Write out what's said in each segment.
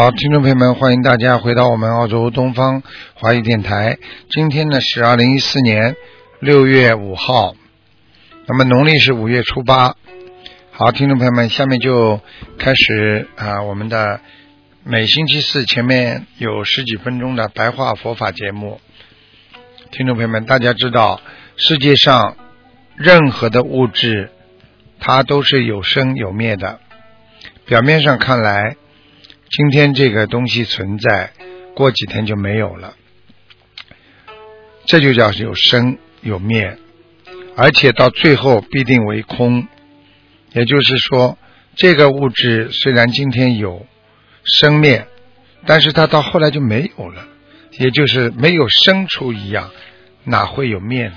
好，听众朋友们，欢迎大家回到我们澳洲东方华语电台。今天呢是二零一四年六月五号，那么农历是五月初八。好，听众朋友们，下面就开始啊，我们的每星期四前面有十几分钟的白话佛法节目。听众朋友们，大家知道世界上任何的物质，它都是有生有灭的。表面上看来，今天这个东西存在，过几天就没有了，这就叫有生有灭，而且到最后必定为空。也就是说，这个物质虽然今天有生灭，但是它到后来就没有了，也就是没有生出一样，哪会有灭呢？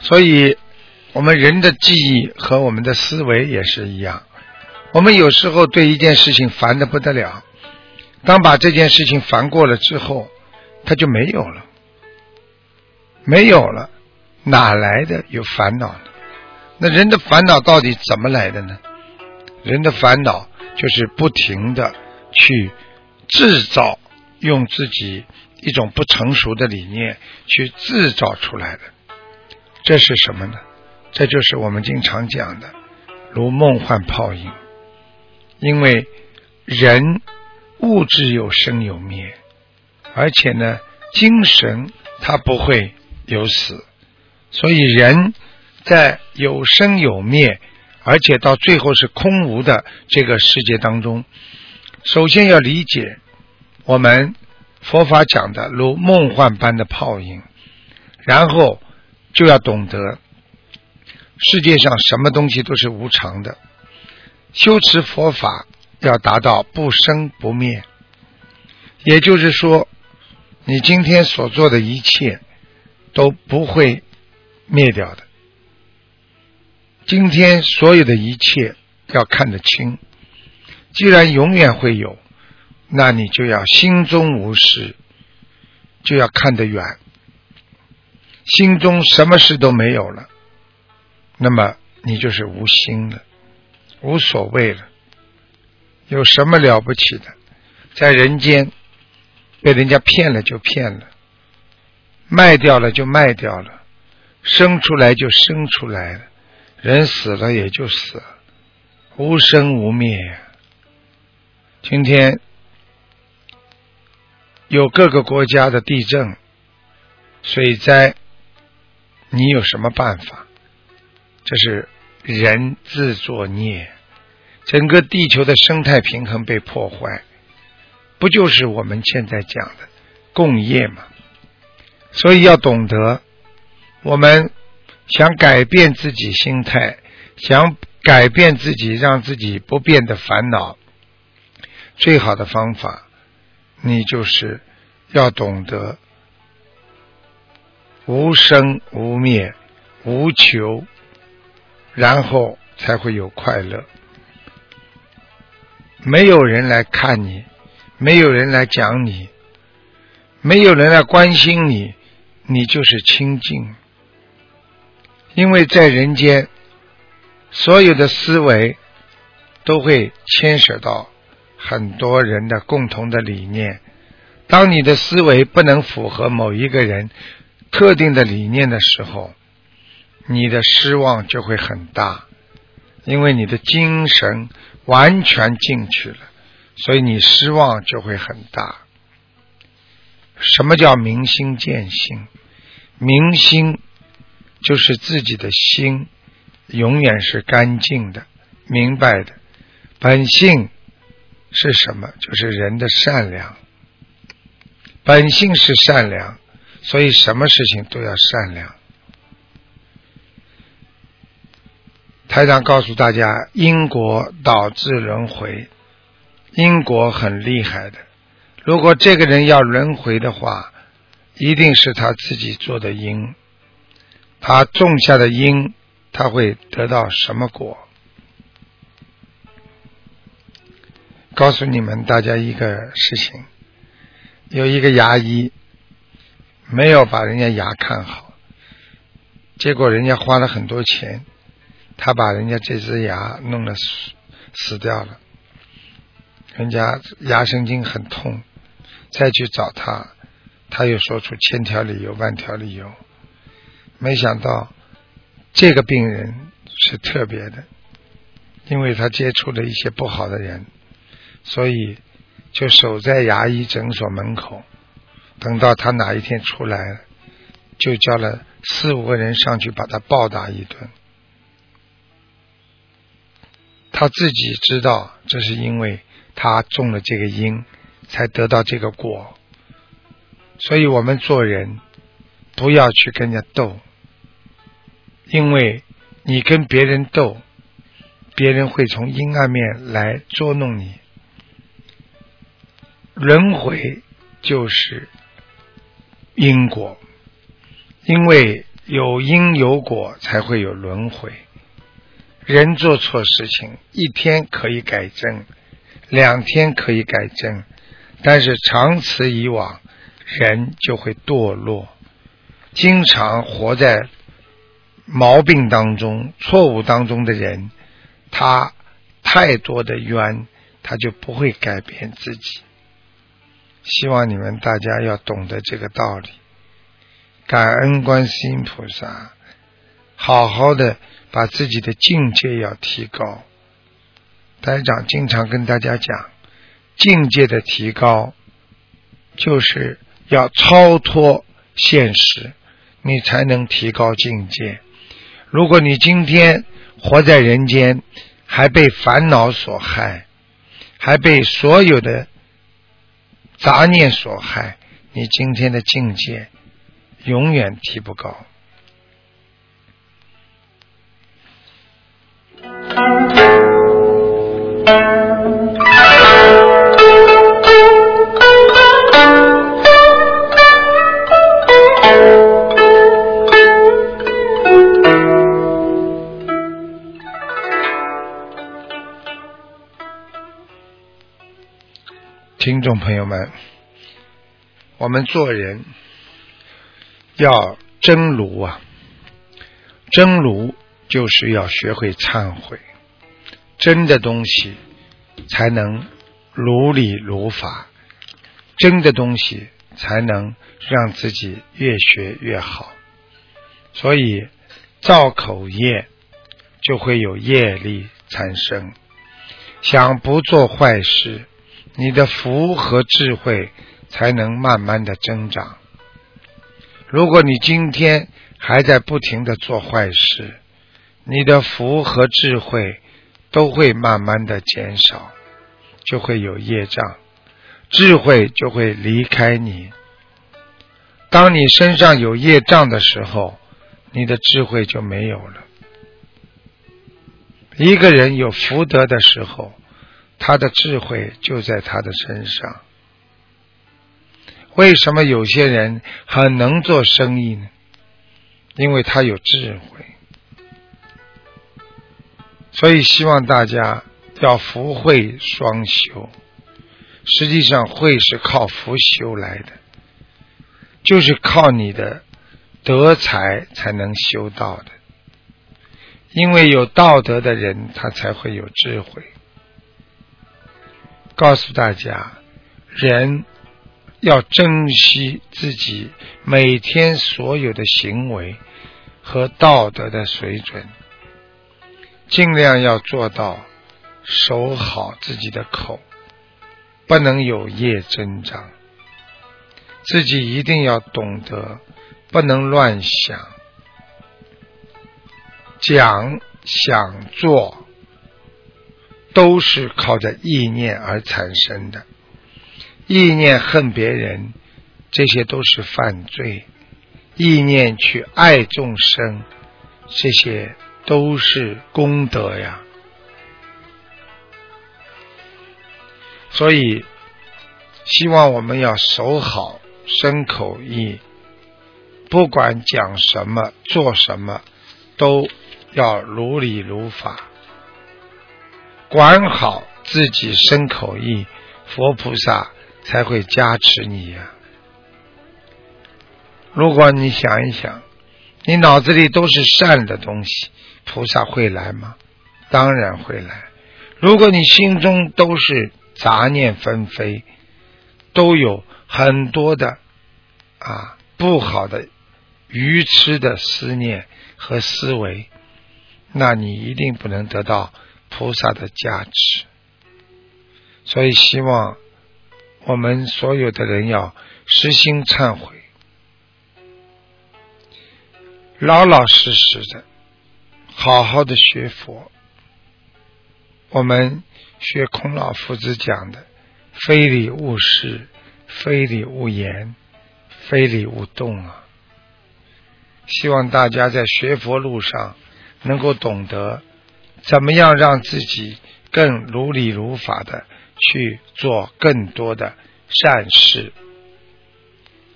所以，我们人的记忆和我们的思维也是一样。我们有时候对一件事情烦的不得了，当把这件事情烦过了之后，它就没有了，没有了，哪来的有烦恼呢？那人的烦恼到底怎么来的呢？人的烦恼就是不停的去制造，用自己一种不成熟的理念去制造出来的。这是什么呢？这就是我们经常讲的，如梦幻泡影。因为人物质有生有灭，而且呢，精神它不会有死，所以人在有生有灭，而且到最后是空无的这个世界当中，首先要理解我们佛法讲的如梦幻般的泡影，然后就要懂得世界上什么东西都是无常的。修持佛法要达到不生不灭，也就是说，你今天所做的一切都不会灭掉的。今天所有的一切要看得清，既然永远会有，那你就要心中无事，就要看得远。心中什么事都没有了，那么你就是无心了。无所谓了，有什么了不起的？在人间被人家骗了就骗了，卖掉了就卖掉了，生出来就生出来了，人死了也就死了，无生无灭呀。今天有各个国家的地震、水灾，你有什么办法？这是人自作孽。整个地球的生态平衡被破坏，不就是我们现在讲的共业吗？所以要懂得，我们想改变自己心态，想改变自己，让自己不变的烦恼，最好的方法，你就是要懂得无生无灭、无求，然后才会有快乐。没有人来看你，没有人来讲你，没有人来关心你，你就是清净。因为在人间，所有的思维都会牵涉到很多人的共同的理念。当你的思维不能符合某一个人特定的理念的时候，你的失望就会很大，因为你的精神。完全进去了，所以你失望就会很大。什么叫明心见性？明心就是自己的心永远是干净的、明白的。本性是什么？就是人的善良。本性是善良，所以什么事情都要善良。台长告诉大家，因果导致轮回，因果很厉害的。如果这个人要轮回的话，一定是他自己做的因，他种下的因，他会得到什么果？告诉你们大家一个事情：有一个牙医没有把人家牙看好，结果人家花了很多钱，他把人家这只牙弄得死死掉了，人家牙神经很痛。再去找他，他又说出千条理由万条理由。没想到这个病人是特别的，因为他接触了一些不好的人，所以就守在牙医诊所门口，等到他哪一天出来，就叫了四五个人上去把他暴打一顿。他自己知道，这是因为他中了这个因。才得到这个果，所以我们做人不要去跟人家斗，因为你跟别人斗，别人会从阴暗面来捉弄你。轮回就是因果，因为有因有果才会有轮回。人做错事情，一天可以改正，两天可以改正。但是长此以往，人就会堕落。经常活在毛病当中、错误当中的人，他太多的冤，他就不会改变自己。希望你们大家要懂得这个道理，感恩观世音菩萨，好好的把自己的境界要提高。台长经常跟大家讲。境界的提高，就是要超脱现实，你才能提高境界。如果你今天活在人间，还被烦恼所害，还被所有的杂念所害，你今天的境界永远提不高。听众朋友们，我们做人要真如啊，真如就是要学会忏悔，真的东西才能如理如法，真的东西才能让自己越学越好。所以造口业就会有业力产生，想不做坏事。你的福和智慧才能慢慢的增长。如果你今天还在不停的做坏事，你的福和智慧都会慢慢的减少，就会有业障，智慧就会离开你。当你身上有业障的时候，你的智慧就没有了。一个人有福德的时候。他的智慧就在他的身上。为什么有些人很能做生意呢？因为他有智慧。所以希望大家要福慧双修。实际上，慧是靠福修来的，就是靠你的德才才能修道的。因为有道德的人，他才会有智慧。告诉大家，人要珍惜自己每天所有的行为和道德的水准，尽量要做到守好自己的口，不能有业增长。自己一定要懂得，不能乱想，讲想做。都是靠着意念而产生的，意念恨别人，这些都是犯罪；意念去爱众生，这些都是功德呀。所以，希望我们要守好身口意，不管讲什么、做什么，都要如理如法，管好自己身口意，佛菩萨才会加持你呀。如果你想一想，你脑子里都是善的东西，菩萨会来吗？当然会来。如果你心中都是杂念纷飞，都有很多的啊不好的、愚痴的思念和思维，那你一定不能得到菩萨的加持。所以，希望我们所有的人要实心忏悔，老老实实的，好好的学佛。我们。学孔老夫子讲的“非礼勿视，非礼勿言，非礼勿动”啊！希望大家在学佛路上能够懂得怎么样让自己更如理如法的去做更多的善事，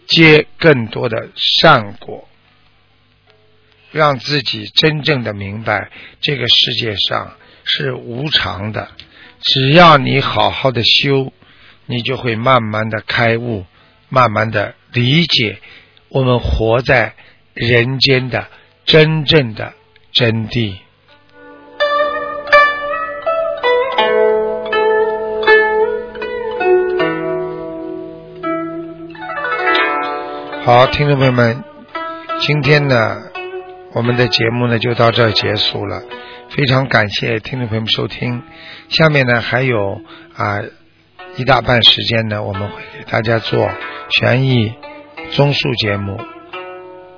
结更多的善果，让自己真正的明白这个世界上是无常的。只要你好好的修，你就会慢慢的开悟，慢慢的理解我们活在人间的真正的真谛。好，听众朋友们，今天呢，我们的节目呢就到这儿结束了。非常感谢听众朋友们收听，下面呢还有啊一大半时间呢，我们会给大家做悬疑综述节目。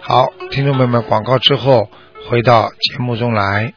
好，听众朋友们，广告之后回到节目中来。